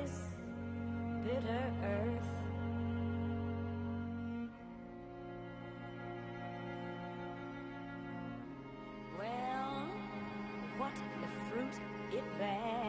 this bitter earth. Well, what the fruit it bears.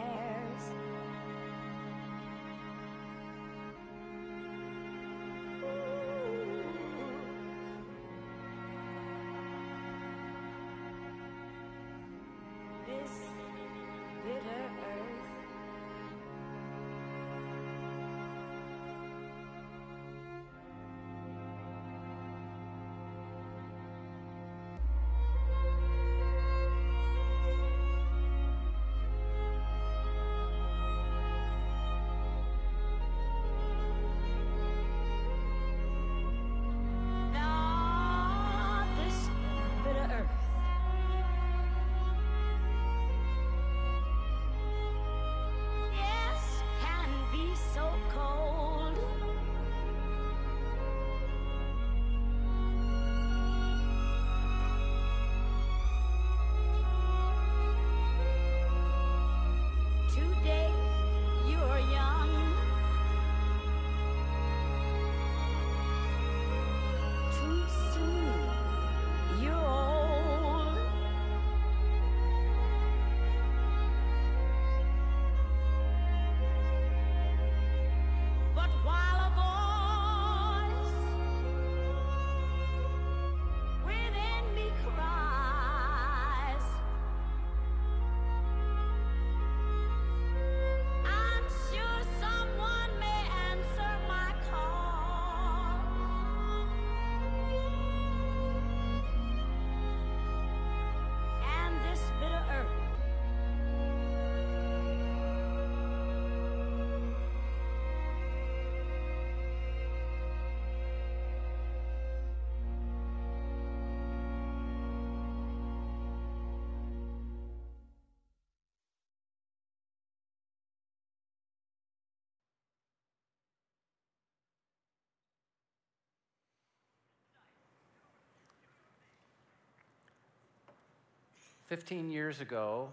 15 years ago,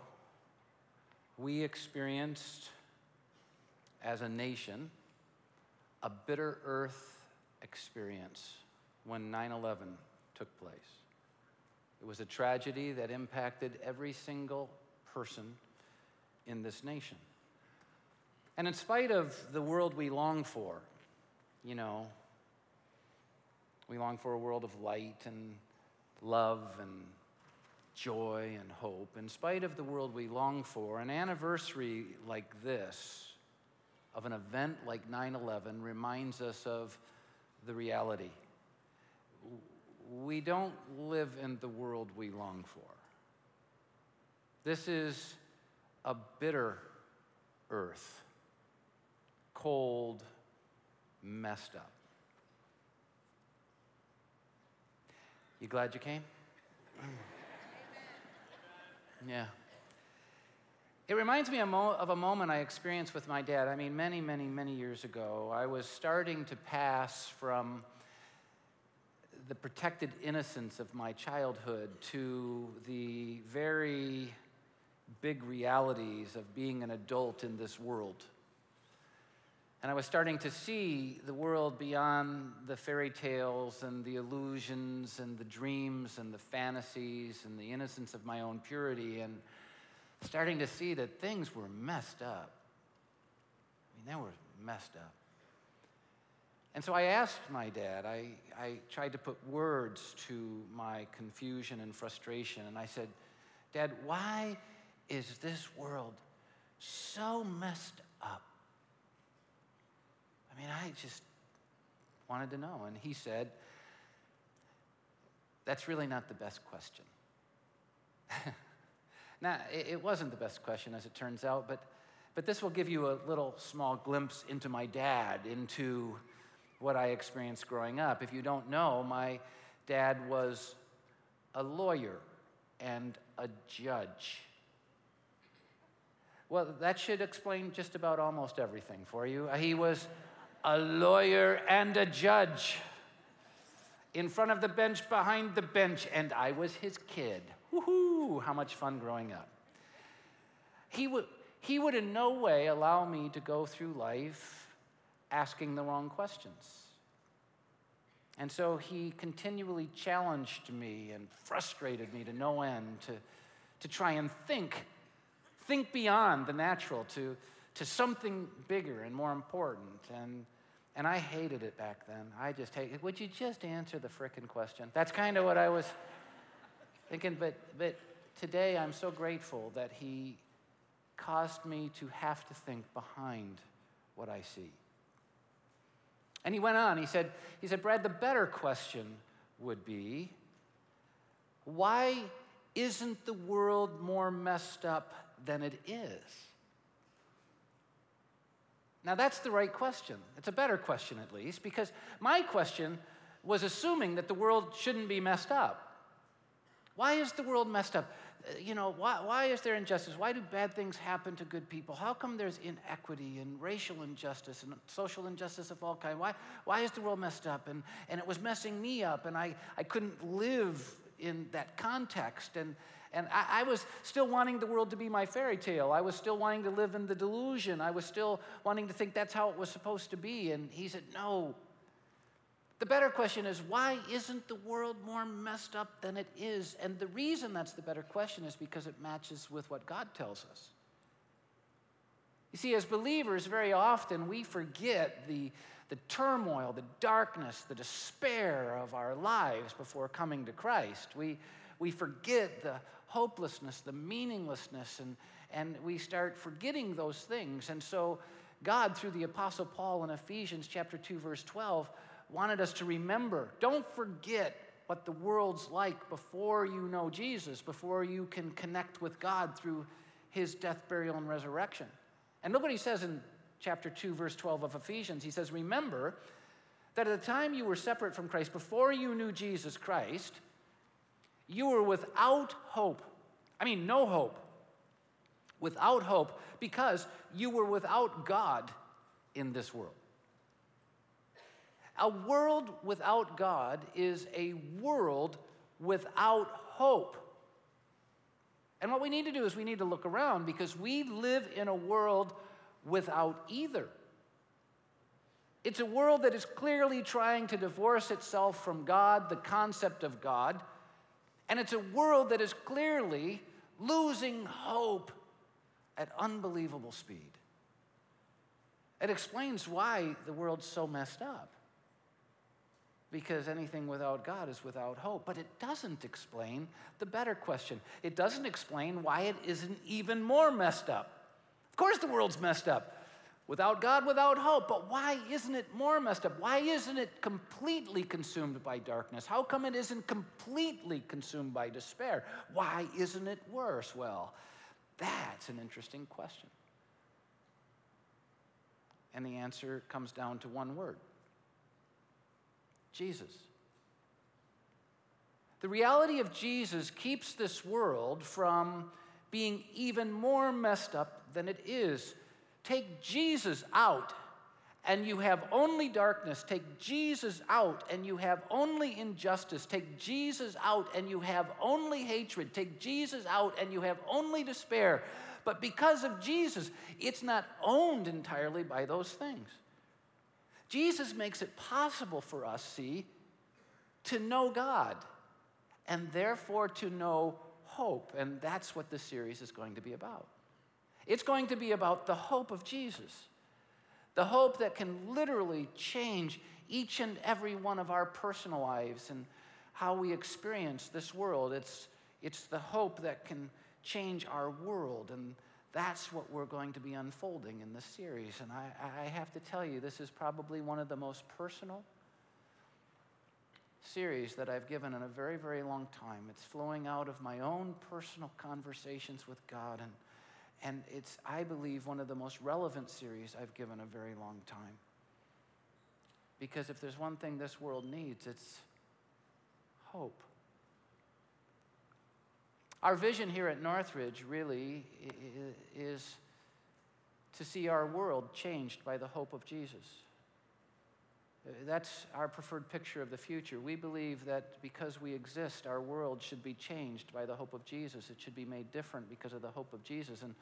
we experienced as a nation a bitter earth experience when 9 11 took place. It was a tragedy that impacted every single person in this nation. And in spite of the world we long for, you know, we long for a world of light and love and joy and hope. In spite of the world we long for, an anniversary like this, of an event like 9 11, reminds us of the reality. We don't live in the world we long for. This is a bitter earth, cold, messed up. You glad you came? Yeah. It reminds me of a moment I experienced with my dad. I mean, many, many, many years ago. I was starting to pass from the protected innocence of my childhood to the very big realities of being an adult in this world. And I was starting to see the world beyond the fairy tales and the illusions and the dreams and the fantasies and the innocence of my own purity and starting to see that things were messed up. I mean, they were messed up. And so I asked my dad, I, I tried to put words to my confusion and frustration, and I said, Dad, why is this world so messed up? I mean, I just wanted to know. And he said, That's really not the best question. now, it, wasn't the best question, as it turns out, but, but this will give you a little small glimpse into my dad, into what I experienced growing up. If you don't know, my dad was a lawyer and a judge. Well, that should explain just about almost everything for you. He was a lawyer and a judge in front of the bench, behind the bench, and I was his kid. Woohoo! How much fun growing up. He would, he would in no way allow me to go through life asking the wrong questions. And so he continually challenged me and frustrated me to no end to, to try and think, think beyond the natural to, to something bigger and more important. And, and I hated it back then. I just hated Would you just answer the frickin' question? That's kind of what I was thinking. But, but today I'm so grateful that he caused me to have to think behind what I see. And he went on, he said, he said, Brad, the better question would be why isn't the world more messed up than it is? Now, that's the right question. It's a better question, at least, because my question was assuming that the world shouldn't be messed up. Why is the world messed up? Uh, you know, why, why is there injustice? Why do bad things happen to good people? How come there's inequity and racial injustice and social injustice of all kinds? Why, why is the world messed up? And, and it was messing me up, and I, I couldn't live in that context. And, and I, I, was still wanting the world to be my fairy tale. I was still wanting to live in the delusion. I was still wanting to think that's how it was supposed to be. And he said, No. The better question is, why isn't the world more messed up than it is? And the reason that's the better question is because it matches with what God tells us. You see, as believers, very often we forget the, the turmoil, the darkness, the despair of our lives before coming to Christ. We, we forget the hopelessness, the meaninglessness, and, and we start forgetting those things. And so, God, through the Apostle Paul in Ephesians chapter 2, verse 12, wanted us to remember don't forget what the world's like before you know Jesus, before you can connect with God through his death, burial, and resurrection. And he says in chapter 2, verse 12 of Ephesians. He says, Remember that at the time you were separate from Christ, before you knew Jesus Christ, you were without hope. I mean, no hope. Without hope because you were without God in this world. A world without God is a world without hope. And what we need to do is we need to look around because we live in a world without either. It's a world that is clearly trying to divorce itself from God, the concept of God, and it's a world that is clearly losing hope at unbelievable speed. It explains why the world's so messed up. Because anything without God is without hope. But it doesn't explain the better question. It doesn't explain why it isn't even more messed up. Of course, the world's messed up. Without God, without hope. But why isn't it more messed up? Why isn't it completely consumed by darkness? How come it isn't completely consumed by despair? Why isn't it worse? Well, that's an interesting question. And the answer comes down to one word Jesus. The reality of Jesus keeps this world from being even more messed up than it is. Take Jesus out, and you have only darkness. Take Jesus out, and you have only injustice. Take Jesus out, and you have only hatred. Take Jesus out, and you have only despair. But because of Jesus, it's not owned entirely by those things. Jesus makes it possible for us, see, to know God and therefore to know hope. And that's what this series is going to be about. It's going to be about the hope of Jesus, the hope that can literally change each and every one of our personal lives and how we experience this world. It's, it's the hope that can change our world. And that's what we're going to be unfolding in this series. And I, I have to tell you, this is probably one of the most personal series that I've given in a very, very long time. It's flowing out of my own personal conversations with God. And, and it's, I believe, one of the most relevant series I've given a very long time. Because if there's one thing this world needs, it's hope. Our vision here at Northridge really is to see our world changed by the hope of Jesus. That's our preferred picture of the future. We believe that because we exist, our world should be changed by the hope of Jesus. It should be made different because of the hope of Jesus. And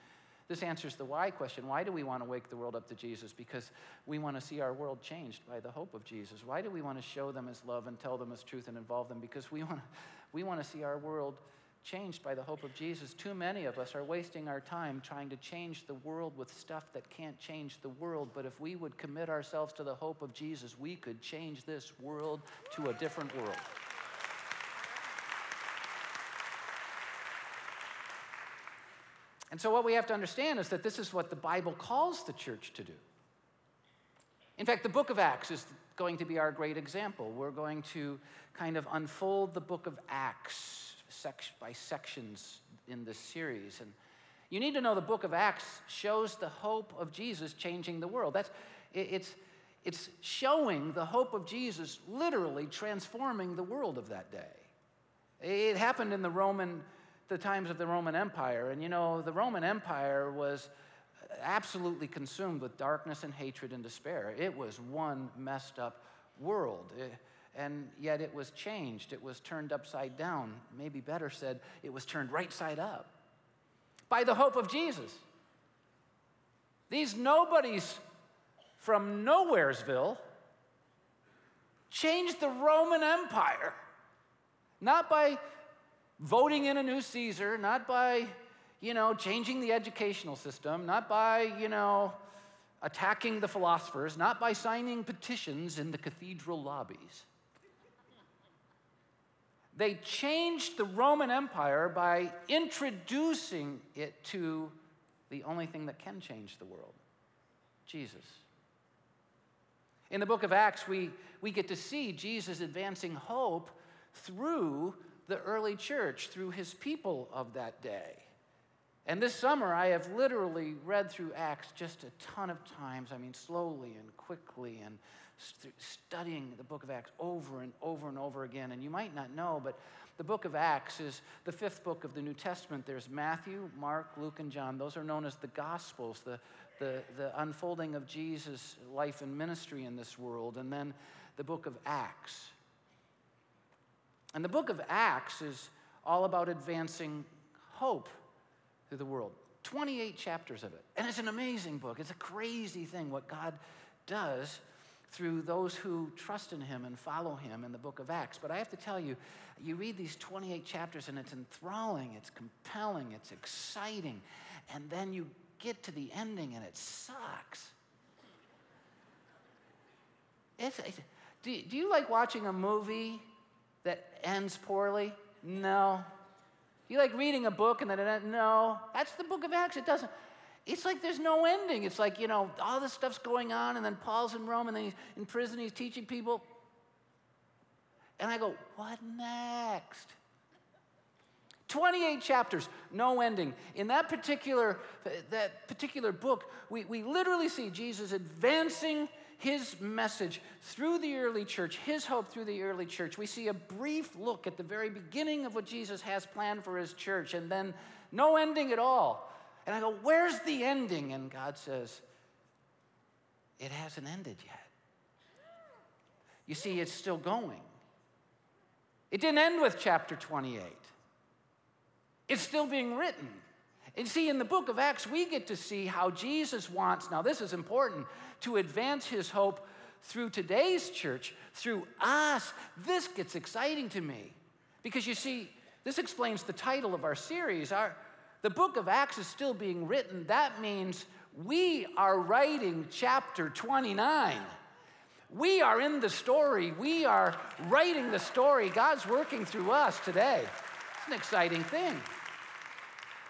this answers the why question. Why do we want to wake the world up to Jesus? Because we want to see our world changed by the hope of Jesus. Why do we want to show them his love and tell them his truth and involve them? Because we want to, we want to see our world changed by the hope of Jesus. Too many of us are wasting our time trying to change the world with stuff that can't change the world. But if we would commit ourselves to the hope of Jesus, we could change this world to a different world. And so, what we have to understand is that this is what the Bible calls the church to do. In fact, the book of Acts is going to be our great example. We're going to kind of unfold the book of Acts by sections in this series. And you need to know the book of Acts shows the hope of Jesus changing the world. That's, it, it's, it's showing the hope of Jesus literally transforming the world of that day. It happened in the Roman, the times of the Roman Empire. And you know, the Roman Empire was absolutely consumed with darkness and hatred and despair. It was one messed up world. It, and yet it was changed. It was turned upside down. Maybe better said, it was turned right side up by the hope of Jesus. These nobodies from Nowheresville changed the Roman Empire, not by voting in a new Caesar, not by you know, changing the educational system, not by, you know, attacking the philosophers, not by signing petitions in the cathedral lobbies. They changed the Roman Empire by introducing it to the only thing that can change the world Jesus. In the book of Acts, we, we get to see Jesus advancing hope through the early church, through his people of that day. And this summer, I have literally read through Acts just a ton of times. I mean, slowly and quickly, and studying the book of Acts over and over and over again. And you might not know, but the book of Acts is the fifth book of the New Testament. There's Matthew, Mark, Luke, and John. Those are known as the Gospels, the, the, the unfolding of Jesus' life and ministry in this world. And then the book of Acts. And the book of Acts is all about advancing hope through the world. 28 chapters of it. And it's an amazing book. It's a crazy thing what God does through those who trust in Him and follow Him in the book of Acts. But I have to tell you, you read these 28 chapters and it's enthralling, it's compelling, it's exciting. And then you get to the ending and it sucks. It's, it's, do, do you like watching a movie that ends poorly? No, you like reading a book and then it, no, that's the book of Acts. It doesn't. It's like there's no ending. It's like, you know, all this stuff's going on, and then Paul's in Rome, and then he's in prison, he's teaching people. And I go, what next? 28 chapters, no ending. In that particular, that particular book, we, we literally see Jesus advancing his message through the early church, his hope through the early church. We see a brief look at the very beginning of what Jesus has planned for his church, and then no ending at all. And I go, Where's the ending? And God says, It hasn't ended yet. You see, it's still going. It didn't end with chapter 28, it's still being written. And see, in the book of Acts, we get to see how Jesus wants, now this is important, to advance his hope through today's church, through us. This gets exciting to me because you see, this explains the title of our series. Our, the book of Acts is still being written. That means we are writing chapter 29. We are in the story. We are writing the story. God's working through us today. It's an exciting thing.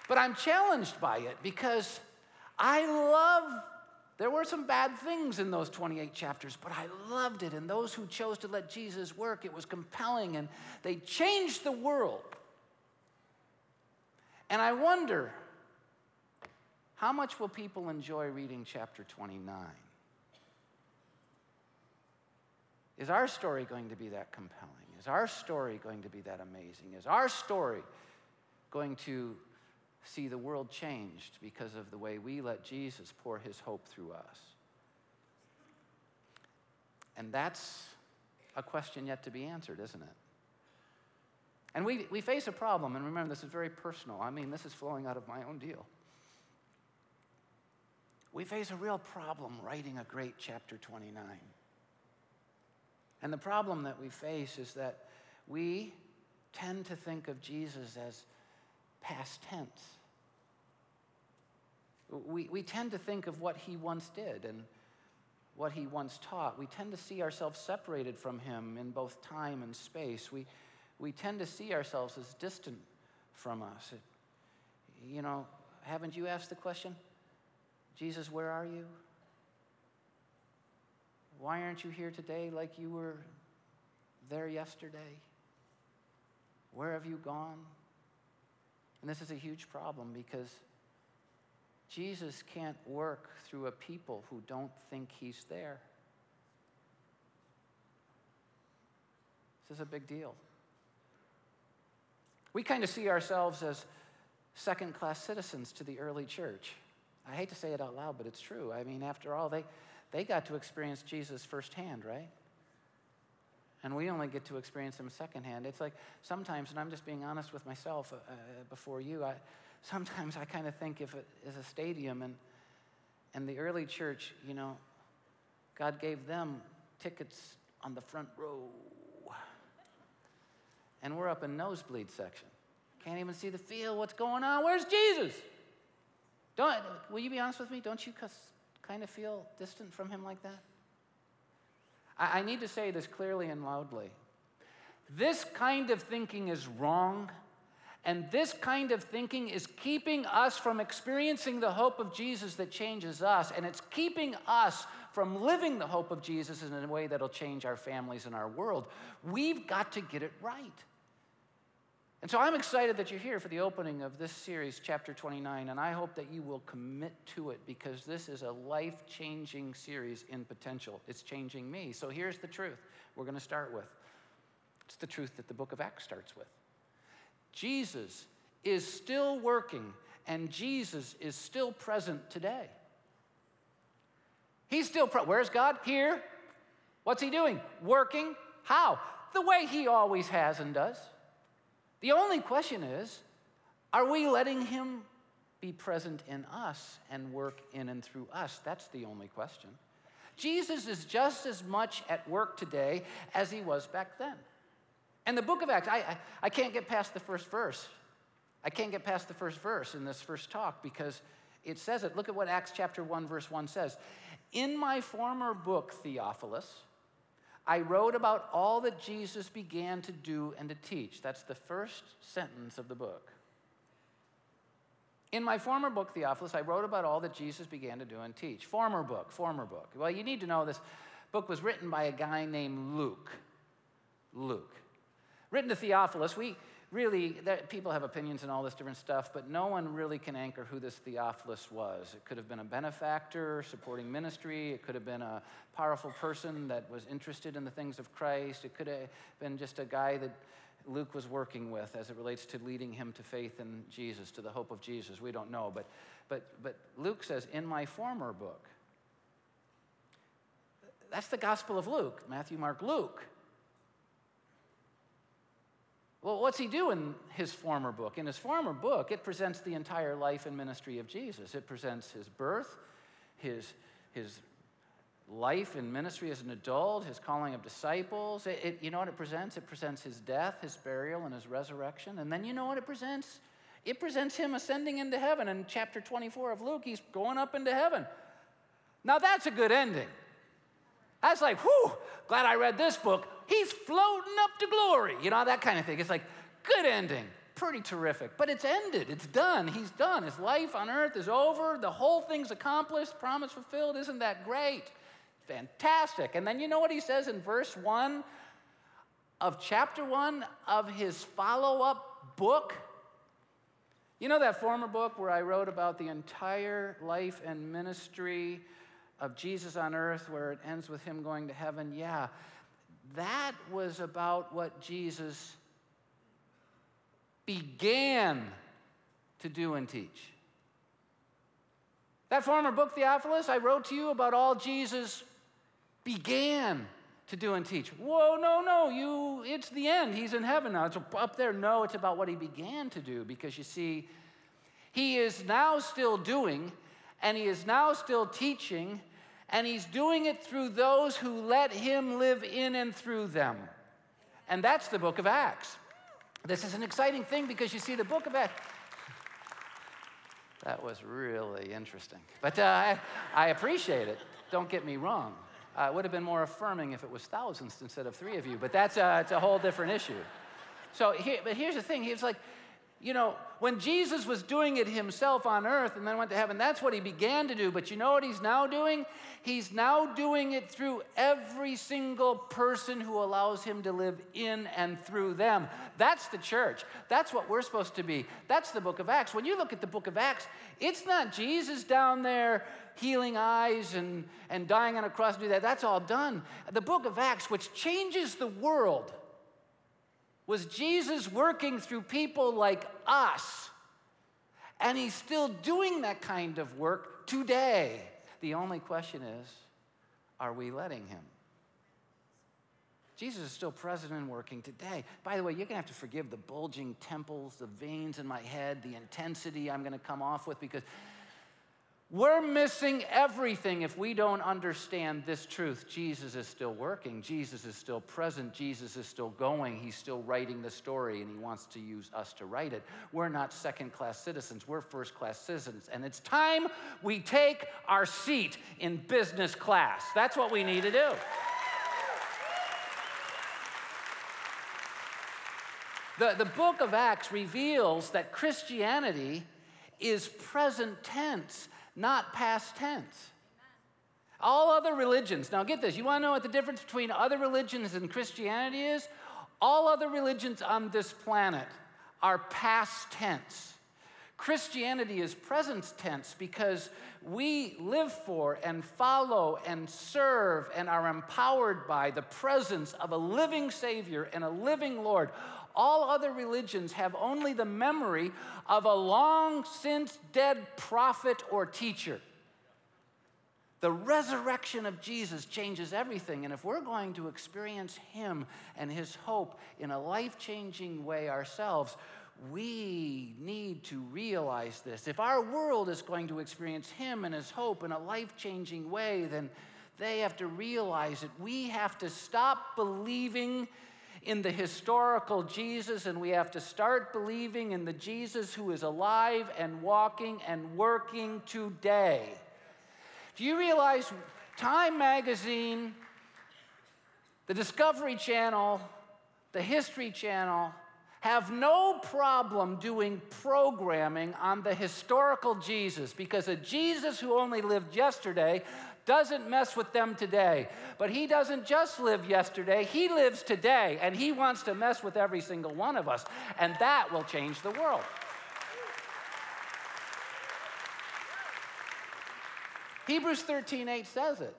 But I'm challenged by it because I love, there were some bad things in those 28 chapters, but I loved it. And those who chose to let Jesus work, it was compelling and they changed the world. And I wonder, how much will people enjoy reading chapter 29? Is our story going to be that compelling? Is our story going to be that amazing? Is our story going to see the world changed because of the way we let Jesus pour his hope through us? And that's a question yet to be answered, isn't it? And we, we face a problem, and remember, this is very personal. I mean, this is flowing out of my own deal. We face a real problem writing a great chapter 29. And the problem that we face is that we tend to think of Jesus as past tense. We, we tend to think of what he once did and what he once taught. We tend to see ourselves separated from him in both time and space. We, we tend to see ourselves as distant from us. You know, haven't you asked the question, Jesus, where are you? Why aren't you here today like you were there yesterday? Where have you gone? And this is a huge problem because Jesus can't work through a people who don't think he's there. This is a big deal. We kind of see ourselves as second class citizens to the early church. I hate to say it out loud, but it's true. I mean, after all, they, they got to experience Jesus firsthand, right? And we only get to experience him secondhand. It's like sometimes, and I'm just being honest with myself uh, before you, I, sometimes I kind of think if it is a stadium and, and the early church, you know, God gave them tickets on the front row. And we're up in nosebleed section. Can't even see the field. What's going on? Where's Jesus? Don't, will you be honest with me? Don't you kind of feel distant from him like that? I, I need to say this clearly and loudly. This kind of thinking is wrong, and this kind of thinking is keeping us from experiencing the hope of Jesus that changes us, and it's keeping us from living the hope of Jesus in a way that'll change our families and our world. We've got to get it right. And so I'm excited that you're here for the opening of this series, chapter 29, and I hope that you will commit to it because this is a life changing series in potential. It's changing me. So here's the truth we're going to start with it's the truth that the book of Acts starts with. Jesus is still working, and Jesus is still present today. He's still, where's God? Here. What's he doing? Working. How? The way he always has and does. The only question is are we letting Him be present in us and work in and through us? That's the only question. Jesus is just as much at work today as he was back then. And the book of Acts, I, I, I, can't get past the first verse. I can't get past the first verse in this first talk because it says it. Look at what Acts chapter 1, verse 1 says. In my former book, Theophilus, I wrote about all that Jesus began to do and to teach. That's the first sentence of the book. In my former book, Theophilus, I wrote about all that Jesus began to do and teach. Former book, former book. Well, you need to know this book was written by a guy named Luke. Luke. Written to Theophilus. We, really, people have opinions and all this different stuff, but no one really can anchor who this Theophilus was. It could have been a benefactor supporting ministry, it could have been a powerful person that was interested in the things of Christ, it could have been just a guy that Luke was working with as it relates to leading him to faith in Jesus, to the hope of Jesus. We don't know. But, but, but Luke says, in my former book, that's the Gospel of Luke Matthew, Mark, Luke. Well, what's he do in his former book? In his former book, it presents the entire life and ministry of Jesus. It presents his birth, his, his life and ministry as an adult, his calling of disciples. It, it, you know what it presents? It presents his death, his burial, and his resurrection. And then you know what it presents? It presents him ascending into heaven. In chapter 24 of Luke, he's going up into heaven. Now that's a good ending. That's like, whew, glad I read this book. He's floating up to glory. You know, that kind of thing. It's like, good ending. Pretty terrific. But it's ended. It's done. He's done. His life on earth is over. The whole thing's accomplished. Promise fulfilled. Isn't that great? Fantastic. And then you know what he says in verse 1 of chapter 1 of his follow up book? You know that former book where I wrote about the entire life and ministry of Jesus on earth, where it ends with him going to heaven? Yeah that was about what Jesus began to do and teach. That former book, Theophilus, I wrote to you about all Jesus began to do and teach. Whoa, no, no, you, it's the end. He's in heaven now. It's up there. No, it's about what he began to do because you see, he is now still doing and he is now still teaching and he's doing it through those who let him live in and through them. And that's the book of Acts. This is an exciting thing because you see, the book of Acts, That was really interesting. But uh, I, I appreciate it. Don't get me wrong. Uh, it would have been more affirming if it was thousands instead of three of you, but that's a, it's a whole different issue. So, here, but here's the thing. He's like, you know, when Jesus was doing it himself on earth and then went to heaven, that's what he began to do. But you know what he's now doing? He's now doing it through every single person who allows him to live in and through them. That's the church. That's what we're supposed to be. That's the book of Acts. When you look at the book of Acts, it's not Jesus down there healing eyes and, and dying on a cross to do that. That's all done. The book of Acts, which changes the world was Jesus working through people like us. And he's still doing that kind of work today. The only question is are we letting him? Jesus is still present and working today. By the way, you're going to have to forgive the bulging temples, the veins in my head, the intensity I'm going to come off with because we're missing everything if we don't understand this truth. Jesus is still working, Jesus is still present, Jesus is still going, He's still writing the story, and He wants to use us to write it. We're not second class citizens, we're first class citizens. And it's time we take our seat in business class. That's what we need to do. The, the book of Acts reveals that Christianity is present tense not past tense. All other religions, now get this, you want to know what the difference between other religions and Christianity is? All other religions on this planet are past tense. Christianity is present tense because we live for and follow and serve and are empowered by the presence of a living Savior and a living Lord. All other religions have only the memory of a long since dead prophet or teacher. The resurrection of Jesus changes everything. And if we're going to experience Him and His hope in a life changing way ourselves, we need to realize this. If our world is going to experience Him and His hope in a life changing way, then they have to realize it. We have to stop believing in the historical Jesus, and we have to start believing in the Jesus who is alive and walking and working today. Do you realize Time Magazine, the Discovery Channel, the History Channel have no problem doing programming on the historical Jesus because a Jesus who only lived yesterday doesn't mess with them today. But he doesn't just live yesterday, he lives today, and he wants to mess with every single one of us. And that will change the world. Hebrews 13 8 says it.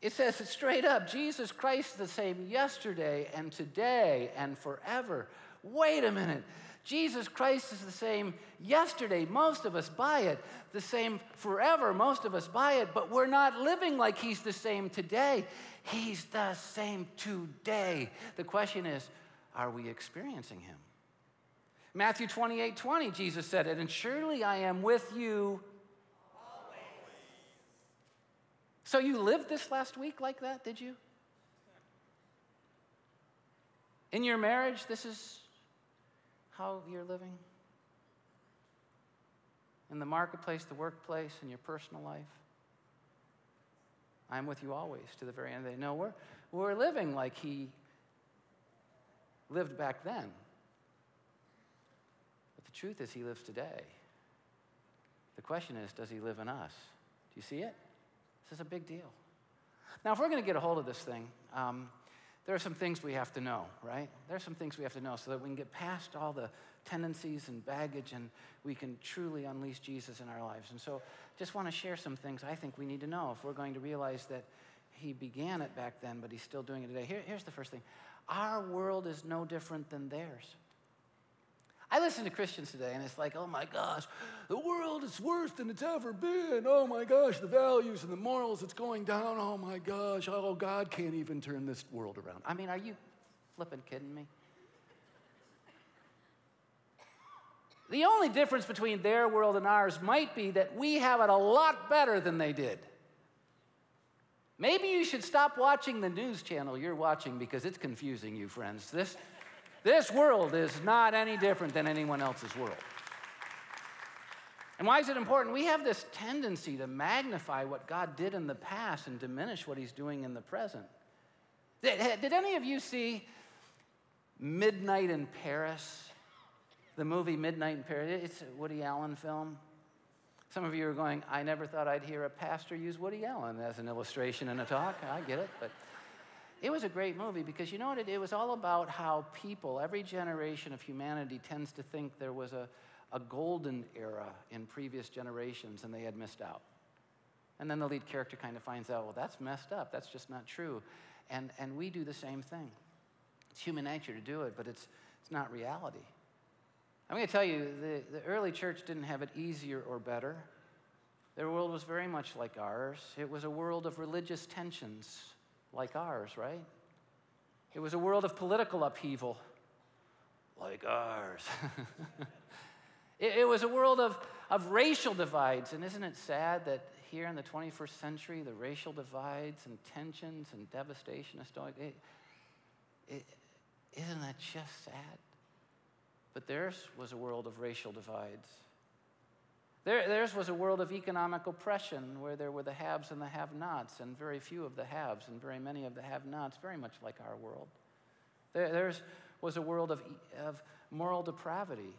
It says it straight up Jesus Christ is the same yesterday and today and forever. Wait a minute. Jesus Christ is the same yesterday. Most of us buy it. The same forever. Most of us buy it. But we're not living like He's the same today. He's the same today. The question is are we experiencing Him? Matthew 28 20, Jesus said it, and surely I am with you. Always. So you lived this last week like that, did you? In your marriage, this is how you're living? In the marketplace, the workplace, in your personal life? I'm with you always to the very end of the day. No, we're, we're living like he lived back then. But the truth is, he lives today. The question is, does he live in us? Do you see it? This is a big deal. Now, if we're going to get a hold of this thing, um, there are some things we have to know, right? There are some things we have to know so that we can get past all the tendencies and baggage and we can truly unleash Jesus in our lives. And so, just want to share some things I think we need to know if we're going to realize that He began it back then, but He's still doing it today. Here, here's the first thing our world is no different than theirs. I listen to Christians today, and it's like, oh my gosh, the world is worse than it's ever been. Oh my gosh, the values and the morals, it's going down. Oh my gosh, oh, God can't even turn this world around. I mean, are you flipping kidding me? The only difference between their world and ours might be that we have it a lot better than they did. Maybe you should stop watching the news channel you're watching because it's confusing you, friends. This, this world is not any different than anyone else's world. And why is it important? We have this tendency to magnify what God did in the past and diminish what He's doing in the present. Did, any of you see Midnight in Paris? The movie Midnight in Paris. It's a Woody Allen film. Some of you are going, I never thought I'd hear a pastor use Woody Allen as an illustration in a talk. I get it, but it was a great movie because you know what? It, it was all about how people, every generation of humanity, tends to think there was a, a golden era in previous generations and they had missed out. And then the lead character kind of finds out, well, that's messed up. That's just not true. And, and we do the same thing. It's human nature to do it, but it's, it's not reality. I'm going to tell you, the, the early church didn't have it easier or better. Their world was very much like ours. It was a world of religious tensions, like ours, right? It was a world of political upheaval, like ours. it, it was a world of, of racial divides. And isn't it sad that here in the 21st century, the racial divides and tensions and devastation is still, it, it, isn't that just sad? But theirs was a world of racial divides. Their, theirs was a world of economic oppression where there were the haves and the have nots, and very few of the haves and very many of the have nots, very much like our world. Their, theirs was a world of, of moral depravity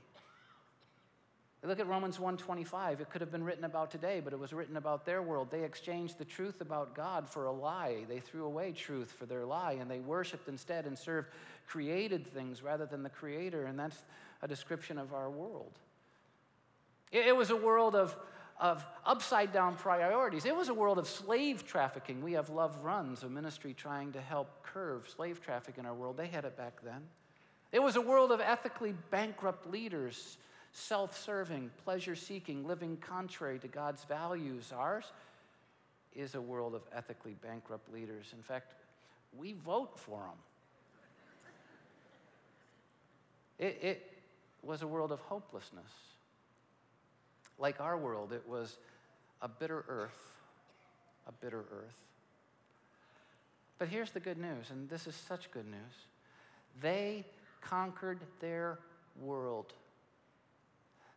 Look at Romans 1:25. It could have been written about today, but it was written about their world. They exchanged the truth about God for a lie. They threw away truth for their lie, and they worshiped instead and served created things rather than the creator, and that's a description of our world. It, was a world of, of upside down priorities. It was a world of slave trafficking. We have Love Runs, a ministry trying to help curb slave traffic in our world. They had it back then. It was a world of ethically bankrupt leaders self serving, pleasure seeking, living contrary to God's values. Ours is a world of ethically bankrupt leaders. In fact, we vote for them. It, it was a world of hopelessness. Like our world, it was a bitter earth, a bitter earth. But here's the good news, and this is such good news. They conquered their world.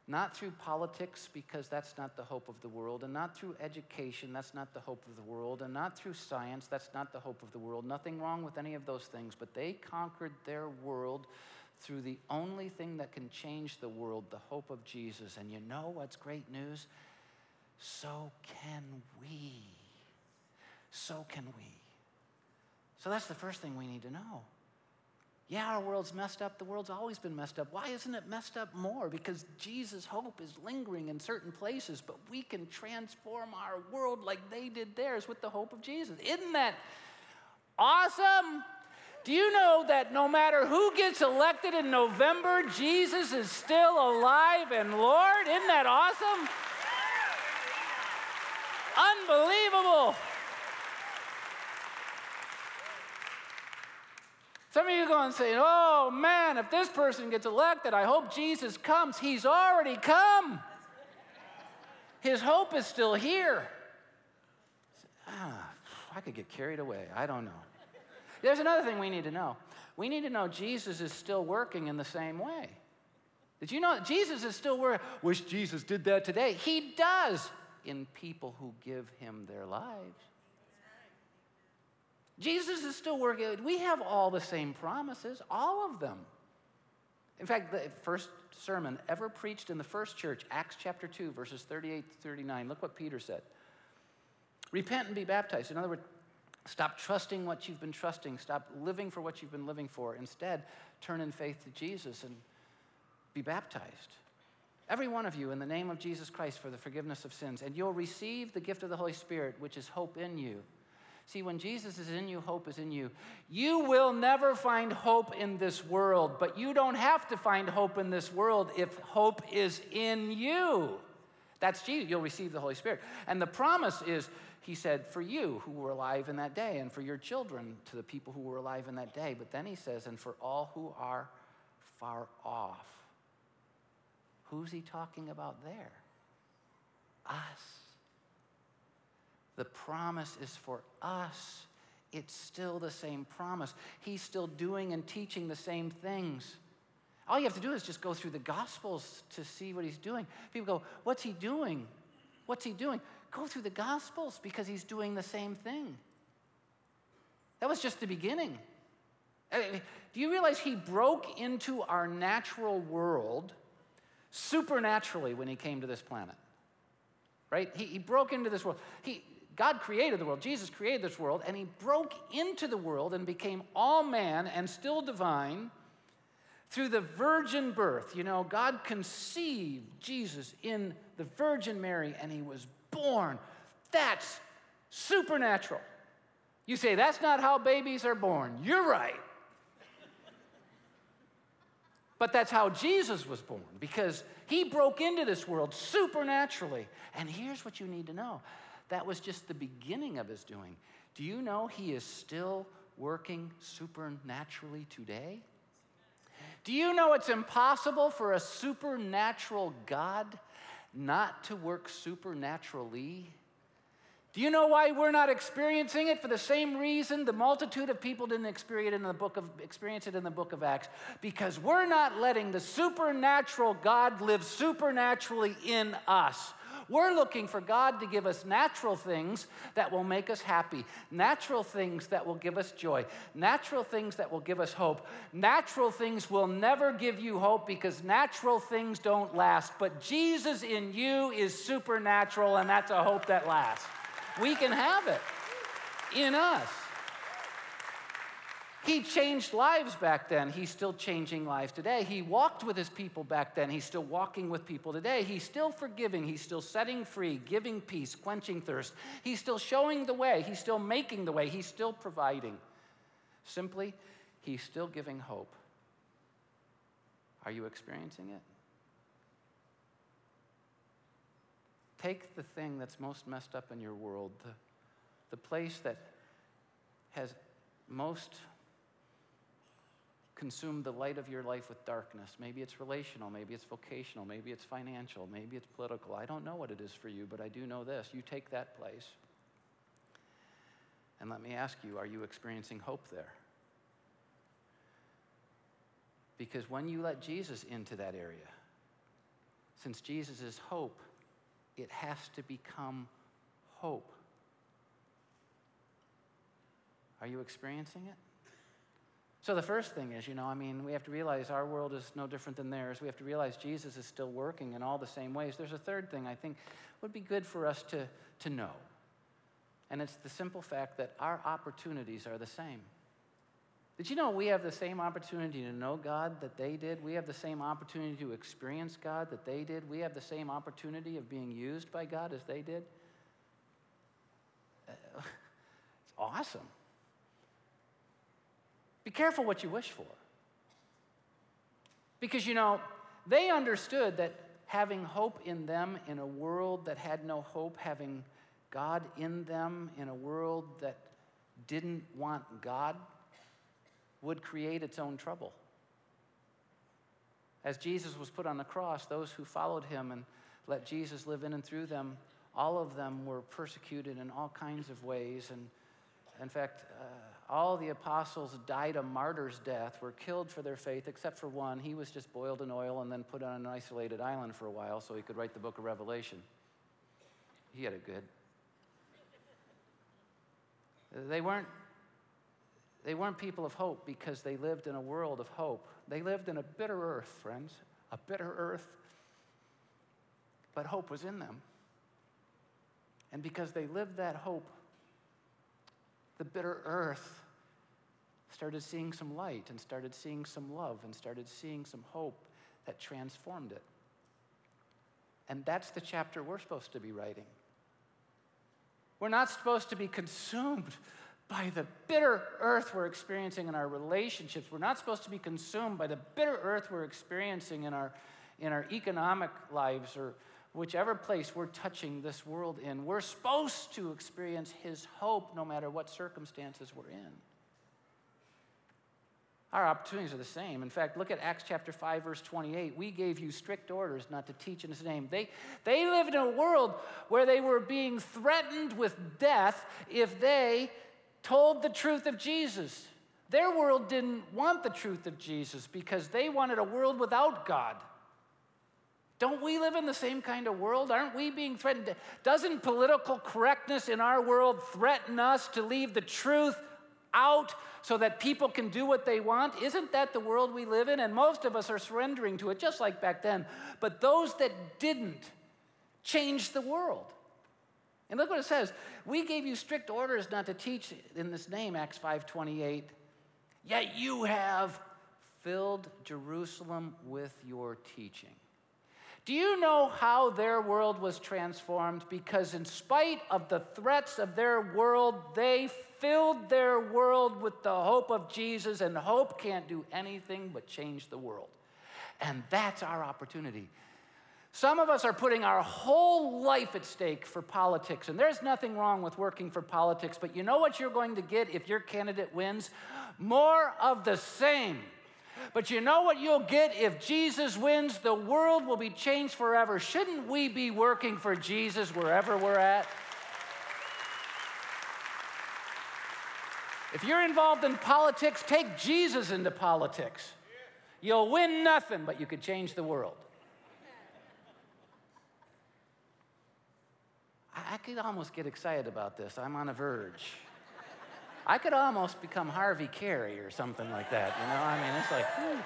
Not through politics, because that's not the hope of the world, and not through education, that's not the hope of the world, and not through science, that's not the hope of the world. Nothing wrong with any of those things, but they conquered their world through the only thing that can change the world, the hope of Jesus. And you know what's great news? So can we. So can we. So that's the first thing we need to know. Yeah, our world's messed up. The world's always been messed up. Why isn't it messed up more? Because Jesus' hope is lingering in certain places, but we can transform our world like they did theirs with the hope of Jesus. Isn't that awesome? Do you know that no matter who gets elected in November, Jesus is still alive and Lord? Isn't that awesome? Unbelievable. Some of you are going to say, oh man, if this person gets elected, I hope Jesus comes. He's already come. His hope is still here. Ah, I could get carried away. I don't know. There's another thing we need to know. We need to know Jesus is still working in the same way. Did you know Jesus is still working? Wish Jesus did that today. He does in people who give him their lives. Jesus is still working. We have all the same promises, all of them. In fact, the first sermon ever preached in the first church, Acts chapter 2, verses 38 to 39, look what Peter said. Repent and be baptized. In other words, stop trusting what you've been trusting, stop living for what you've been living for. Instead, turn in faith to Jesus and be baptized. Every one of you, in the name of Jesus Christ, for the forgiveness of sins, and you'll receive the gift of the Holy Spirit, which is hope in you. See, when Jesus is in you, hope is in you. You will never find hope in this world, but you don't have to find hope in this world if hope is in you. That's Jesus. You'll receive the Holy Spirit. And the promise is, he said, for you who were alive in that day, and for your children to the people who were alive in that day. But then he says, and for all who are far off. Who's he talking about there? Us. The promise is for us. It's still the same promise. He's still doing and teaching the same things. All you have to do is just go through the Gospels to see what he's doing. People go, What's he doing? What's he doing? Go through the Gospels because he's doing the same thing. That was just the beginning. Uh, do you realize he broke into our natural world supernaturally when he came to this planet? Right? He, he broke into this world. He, God created the world, Jesus created this world, and he broke into the world and became all man and still divine through the virgin birth. You know, God conceived Jesus in the Virgin Mary and he was born. That's supernatural. You say, that's not how babies are born. You're right. But that's how Jesus was born because he broke into this world supernaturally. And here's what you need to know that was just the beginning of his doing. Do you know he is still working supernaturally today? Do you know it's impossible for a supernatural God not to work supernaturally? Do you know why we're not experiencing it? For the same reason the multitude of people didn't experience it in the book of, experience it in the book of Acts. Because we're not letting the supernatural God live supernaturally in us. We're looking for God to give us natural things that will make us happy, natural things that will give us joy, natural things that will give us hope. Natural things will never give you hope because natural things don't last. But Jesus in you is supernatural, and that's a hope that lasts. We can have it in us. He changed lives back then. He's still changing lives today. He walked with his people back then. He's still walking with people today. He's still forgiving. He's still setting free, giving peace, quenching thirst. He's still showing the way. He's still making the way. He's still providing. Simply, he's still giving hope. Are you experiencing it? Take the thing that's most messed up in your world, the, the place that has most consumed the light of your life with darkness. Maybe it's relational, maybe it's vocational, maybe it's financial, maybe it's political. I don't know what it is for you, but I do know this. You take that place. And let me ask you are you experiencing hope there? Because when you let Jesus into that area, since Jesus is hope, it has to become hope. Are you experiencing it? So, the first thing is, you know, I mean, we have to realize our world is no different than theirs. We have to realize Jesus is still working in all the same ways. There's a third thing I think would be good for us to, to know, and it's the simple fact that our opportunities are the same. Did you know we have the same opportunity to know God that they did? We have the same opportunity to experience God that they did. We have the same opportunity of being used by God as they did. It's awesome. Be careful what you wish for. Because, you know, they understood that having hope in them in a world that had no hope, having God in them in a world that didn't want God, would create its own trouble. As Jesus was put on the cross, those who followed him and let Jesus live in and through them, all of them were persecuted in all kinds of ways. And in fact, uh, all the apostles died a martyr's death, were killed for their faith, except for one. He was just boiled in oil and then put on an isolated island for a while so he could write the book of Revelation. He had it good. They weren't they weren't people of hope because they lived in a world of hope. They lived in a bitter earth, friends, a bitter earth. But hope was in them. And because they lived that hope, the bitter earth started seeing some light and started seeing some love and started seeing some hope that transformed it. And that's the chapter we're supposed to be writing. We're not supposed to be consumed by the bitter earth we're experiencing in our relationships. We're not supposed to be consumed by the bitter earth we're experiencing in our, in our economic lives or whichever place we're touching this world in. We're supposed to experience His hope no matter what circumstances we're in. Our opportunities are the same. In fact, look at Acts chapter 5, verse 28. We gave you strict orders not to teach in his name. They, they lived in a world where they were being threatened with death if they told the truth of Jesus. Their world didn't want the truth of Jesus because they wanted a world without God. Don't we live in the same kind of world? Aren't we being threatened? Doesn't political correctness in our world threaten us to leave the truth out so that people can do what they want? Isn't that the world we live in? And most of us are surrendering to it, just like back then. But those that didn't changed the world. And look what it says. We gave you strict orders not to teach in this name, Acts 5:28. Yet you have filled Jerusalem with your teaching. Do you know how their world was transformed? Because, in spite of the threats of their world, they filled their world with the hope of Jesus, and hope can't do anything but change the world. And that's our opportunity. Some of us are putting our whole life at stake for politics, and there's nothing wrong with working for politics, but you know what you're going to get if your candidate wins? More of the same. But you know what you'll get if Jesus wins? The world will be changed forever. Shouldn't we be working for Jesus wherever we're at? If you're involved in politics, take Jesus into politics. You'll win nothing, but you could change the world. I, could almost get excited about this. I'm on a verge. I could almost become Harvey Carey or something like that, you know? I mean, it's like, whew.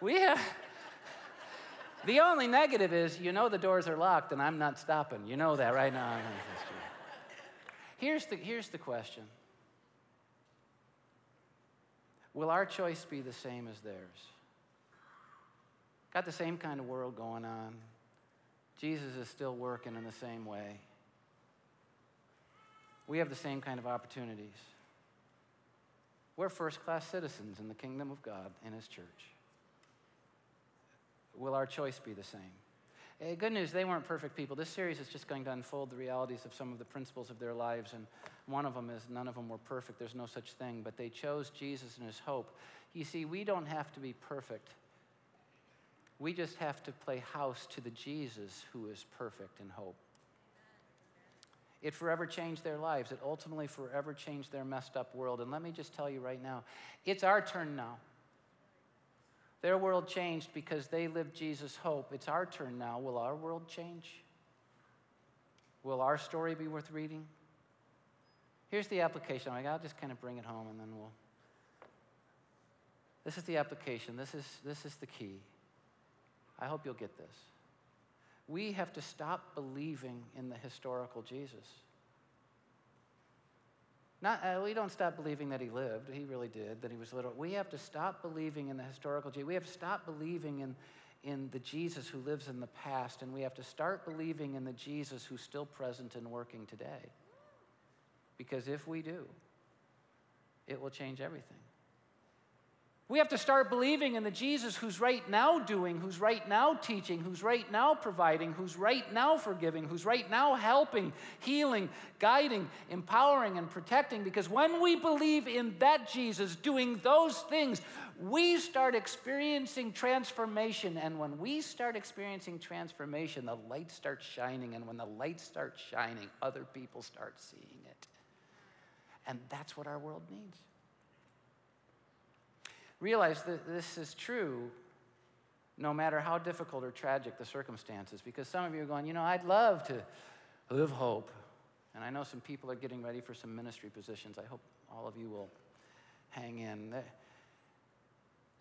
we have. The only negative is, you know, the doors are locked and I'm not stopping. You know that right now. Here's the, here's the question Will our choice be the same as theirs? Got the same kind of world going on. Jesus is still working in the same way we have the same kind of opportunities. We're first class citizens in the kingdom of God in His church. Will our choice be the same? Hey, good news, they weren't perfect people. This series is just going to unfold the realities of some of the principles of their lives, and one of them is none of them were perfect. There's no such thing, but they chose Jesus and His hope. You see, we don't have to be perfect. We just have to play house to the Jesus who is perfect in hope. It forever changed their lives. It ultimately forever changed their messed up world. And let me just tell you right now it's our turn now. Their world changed because they lived Jesus' hope. It's our turn now. Will our world change? Will our story be worth reading? Here's the application. I'll just kind of bring it home and then we'll. This is the application. This is, this is the key. I hope you'll get this we have to stop believing in the historical Jesus. Not, uh, we don't stop believing that he lived. He really did, that he was little. We have to stop believing in the historical Jesus. We have to stop believing in, in the Jesus who lives in the past, and we have to start believing in the Jesus who's still present and working today. Because if we do, it will change everything. We have to start believing in the Jesus who's right now doing, who's right now teaching, who's right now providing, who's right now forgiving, who's right now helping, healing, guiding, empowering, and protecting. Because when we believe in that Jesus doing those things, we start experiencing transformation. And when we start experiencing transformation, the light starts shining. And when the light starts shining, other people start seeing it. And that's what our world needs realize that this is true no matter how difficult or tragic the circumstances. Because some of you are going, you know, I'd love to live hope. And I know some people are getting ready for some ministry positions. I hope all of you will hang in.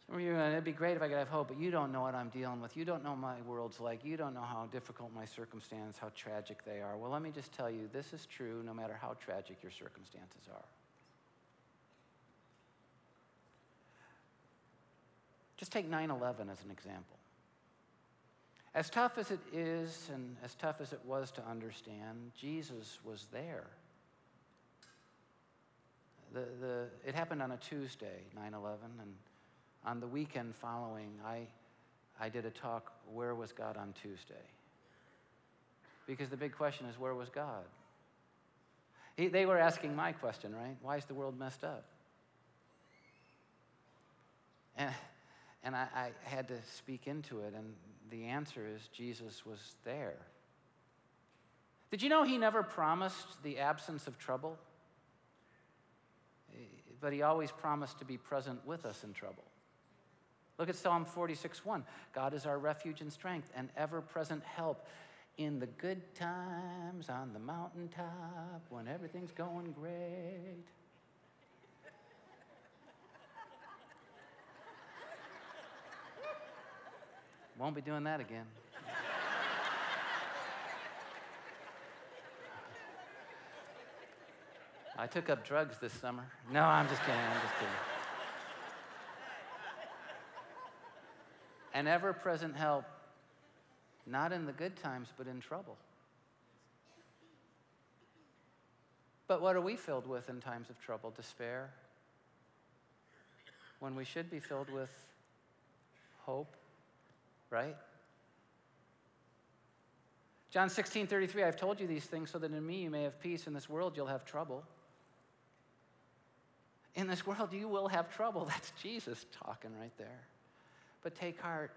Some of you it'd be great if I could have hope, but you don't know what I'm dealing with. You don't know my world's like. You don't know how difficult my circumstances, how tragic they are. Well, let me just tell you this is true no matter how tragic your circumstances are. Just take 9 11 as an example. As tough as it is and as tough as it was to understand, Jesus was there. The, the, it happened on a Tuesday, 9 11, and on the weekend following, I, I did a talk, Where Was God on Tuesday? Because the big question is, Where was God? He, they were asking my question, right? Why is the world messed up? And and I, I had to speak into it, and the answer is Jesus was there. Did you know he never promised the absence of trouble? but he always promised to be present with us in trouble. Look at Psalm 46 1. God is our refuge and strength and ever present help in the good times on the mountaintop when everything's going great. Won't be doing that again. I took up drugs this summer. No, I'm just kidding. I'm just kidding. An ever present help, not in the good times, but in trouble. But what are we filled with in times of trouble? Despair. When we should be filled with hope, right? John 16, 33, I've told you these things so that in me you may have peace. In this world you'll have trouble. In this world you will have trouble. That's Jesus talking right there. But take heart.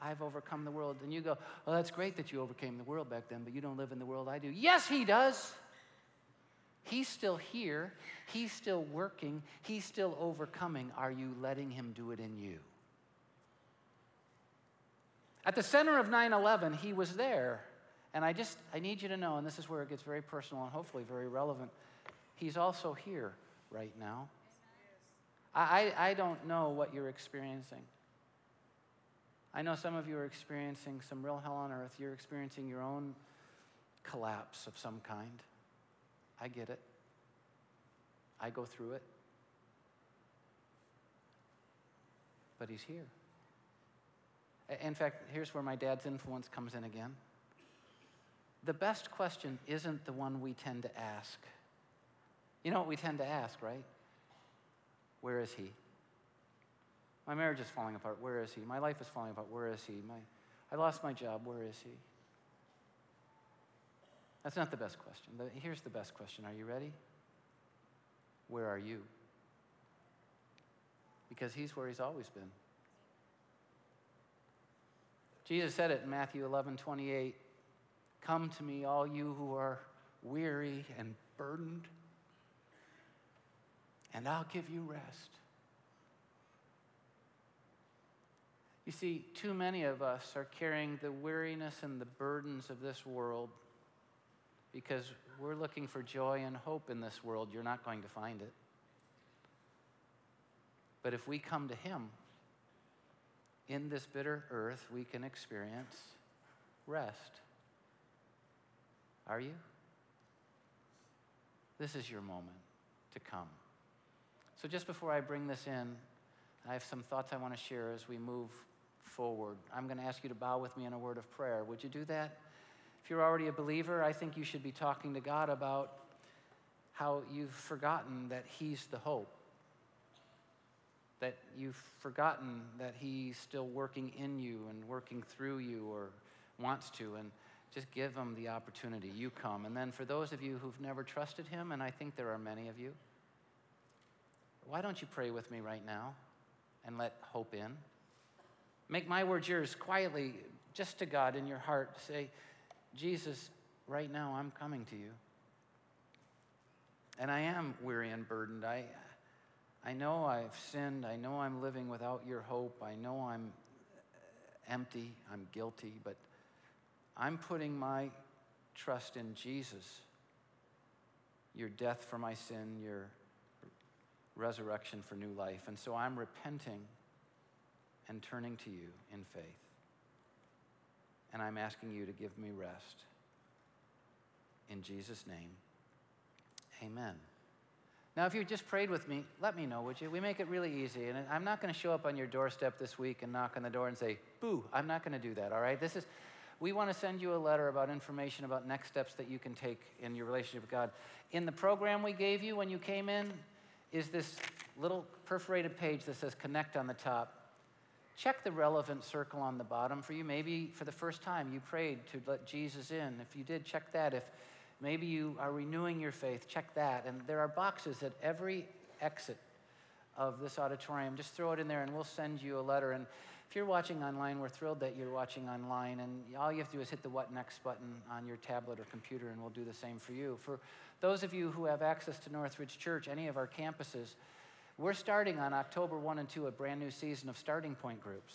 I've overcome the world. And you go, well, that's great that you overcame the world back then, but you don't live in the world I do. Yes, he does. He's still here. He's still working. He's still overcoming. Are you letting him do it in you? At the center of 9 11, he was there. And I just, I need you to know, and this is where it gets very personal and hopefully very relevant. He's also here right now. I, I don't know what you're experiencing. I know some of you are experiencing some real hell on earth. You're experiencing your own collapse of some kind. I get it. I go through it. But he's here. In fact, here's where my dad's influence comes in again. The best question isn't the one we tend to ask. You know what we tend to ask, right? Where is he? My marriage is falling apart. Where is he? My life is falling apart. Where is he? My, I lost my job. Where is he? That's not the best question. Here's the best question Are you ready? Where are you? Because he's where he's always been. Jesus said it in Matthew 11 28 Come to me, all you who are weary and burdened, and I'll give you rest. You see, too many of us are carrying the weariness and the burdens of this world because we're looking for joy and hope in this world. You're not going to find it. But if we come to Him, in this bitter earth, we can experience rest. Are you? This is your moment to come. So, just before I bring this in, I have some thoughts I want to share as we move forward. I'm going to ask you to bow with me in a word of prayer. Would you do that? If you're already a believer, I think you should be talking to God about how you've forgotten that He's the hope, that you've forgotten that He's still working in you and working through you or wants to, and just give Him the opportunity. You come. And then for those of you who've never trusted Him, and I think there are many of you, why don't you pray with me right now and let hope in? Make my words yours quietly, just to God in your heart. Say, Jesus, right now I'm coming to you. And I am weary and burdened. I, I know I've sinned. I know I'm living without your hope. I know I'm uh, empty. I'm guilty. But I'm putting my trust in Jesus. Your death for my sin, your resurrection for new life. And so I'm repenting and turning to you in faith. And I'm asking you to give me rest. In Jesus' name, amen. Now, if you just prayed with me, let me know, would you? We make it really easy. And I'm not going to show up on your doorstep this week and knock on the door and say, boo, I'm not going to do that, all right? This is, we want to send you a letter about information about next steps that you can take in your relationship with God. In the program we gave you when you came in is this little perforated page that says connect on the top check the relevant circle on the bottom for you. Maybe for the first time you prayed to let Jesus in. If you did, check that. If maybe you are renewing your faith, check that. And there are boxes at every exit of this auditorium. Just throw it in there and we'll send you a letter. And If you're watching online, we're thrilled that you're watching online, and all you have to do is hit the What Next button on your tablet or computer, and we'll do the same for you. For those of you who have access to Northridge Church, any of our campuses, we're starting on October 1 and 2 a brand new season of starting point groups.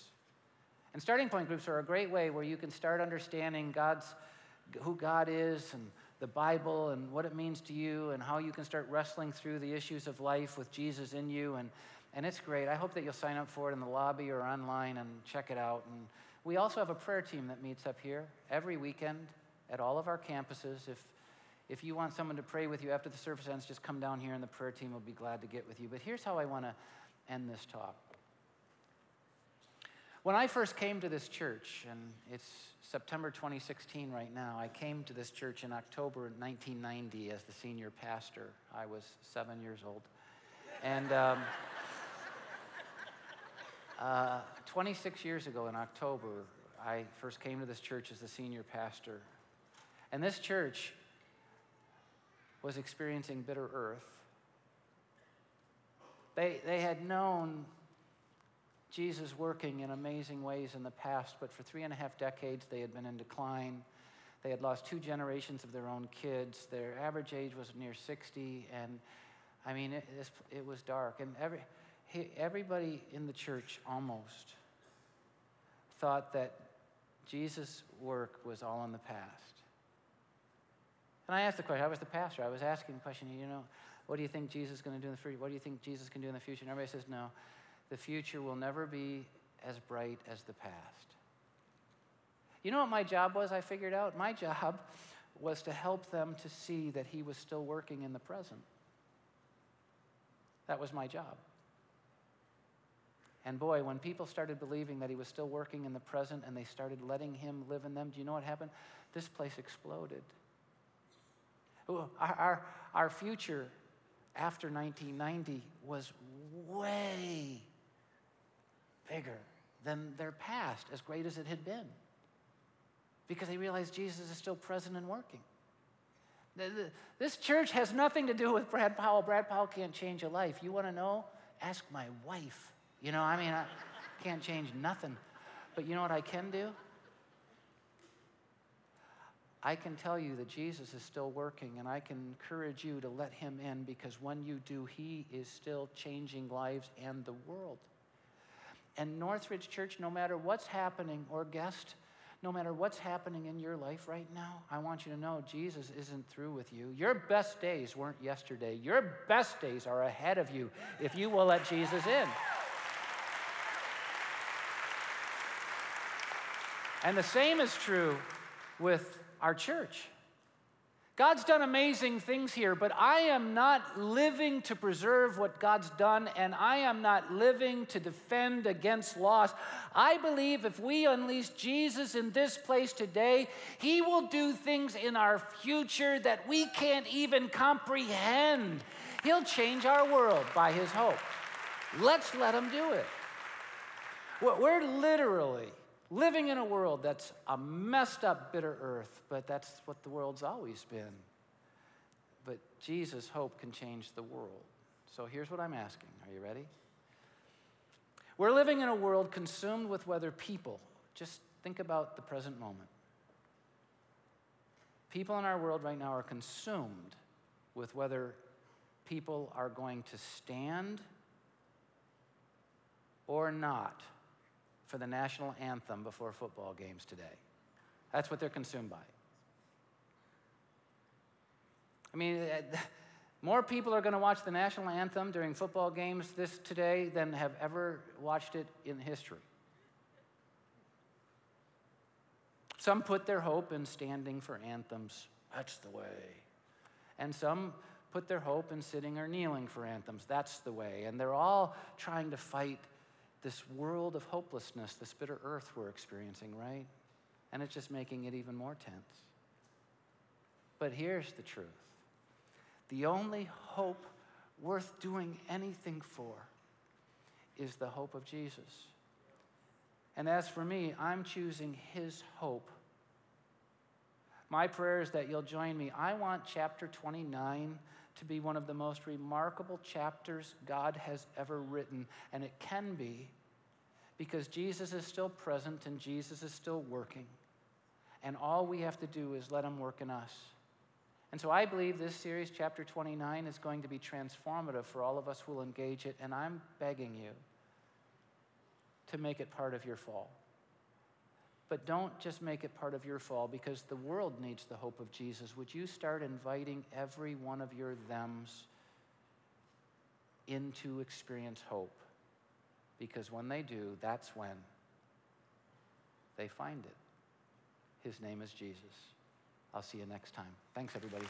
And starting point groups are a great way where you can start understanding God's who God is and the Bible and what it means to you and how you can start wrestling through the issues of life with Jesus in you and and it's great. I hope that you'll sign up for it in the lobby or online and check it out. And we also have a prayer team that meets up here every weekend at all of our campuses. If if you want someone to pray with you after the service ends, just come down here and the prayer team will be glad to get with you. But here's how I want to end this talk. When I first came to this church, and it's September 2016 right now, I came to this church in October 1990 as the senior pastor. I was seven years old. And um, uh, 26 years ago in October, I first came to this church as the senior pastor. And this church was experiencing bitter earth. They, they had known Jesus working in amazing ways in the past, but for three and a half decades they had been in decline. They had lost two generations of their own kids. Their average age was near 60, and I mean, it, it was dark. And every, everybody in the church almost thought that Jesus' work was all in the past. And I asked the question, I was the pastor, I was asking the question, you know, what do you think Jesus is going to do in the future? What do you think Jesus can do in the future? And everybody says, no, the future will never be as bright as the past. You know what my job was? I figured out my job was to help them to see that he was still working in the present. That was my job. And boy, when people started believing that he was still working in the present and they started letting him live in them, do you know what happened? This place exploded. Our, our, our future after 1990 was way bigger than their past, as great as it had been, because they realized Jesus is still present and working. This church has nothing to do with Brad Powell. Brad Powell can't change a life. You want to know? Ask my wife. You know, I mean, I can't change nothing. But you know what I can do? I can tell you that Jesus is still working, and I can encourage you to let him in because when you do, he is still changing lives and the world. And Northridge Church, no matter what's happening, or guest, no matter what's happening in your life right now, I want you to know Jesus isn't through with you. Your best days weren't yesterday. Your best days are ahead of you if you will let Jesus in. And the same is true with our church. God's done amazing things here, but I am not living to preserve what God's done, and I am not living to defend against loss. I believe if we unleash Jesus in this place today, He will do things in our future that we can't even comprehend. He'll change our world by His hope. Let's let Him do it. We're literally living in a world that's a messed up, bitter earth, but that's what the world's always been. But Jesus' hope can change the world. So here's what I'm asking. Are you ready? We're living in a world consumed with whether people, just think about the present moment. People in our world right now are consumed with whether people are going to stand or not for the national anthem before football games today. That's what they're consumed by. I mean, uh, more people are going to watch the national anthem during football games this today than have ever watched it in history. Some put their hope in standing for anthems. That's the way. And some put their hope in sitting or kneeling for anthems. That's the way. And they're all trying to fight this world of hopelessness, this bitter earth we're experiencing, right? And it's just making it even more tense. But here's the truth the only hope worth doing anything for is the hope of Jesus. And as for me, I'm choosing his hope. My prayer is that you'll join me. I want chapter 29 to be one of the most remarkable chapters God has ever written, and it can be because Jesus is still present and Jesus is still working. And all we have to do is let him work in us. And so I believe this series, chapter 29, is going to be transformative for all of us who will engage it. And I'm begging you to make it part of your fall. But don't just make it part of your fall because the world needs the hope of Jesus. Would you start inviting every one of your thems into experience hope? Because when they do, that's when they find it. His name is Jesus. I'll see you next time. Thanks, everybody.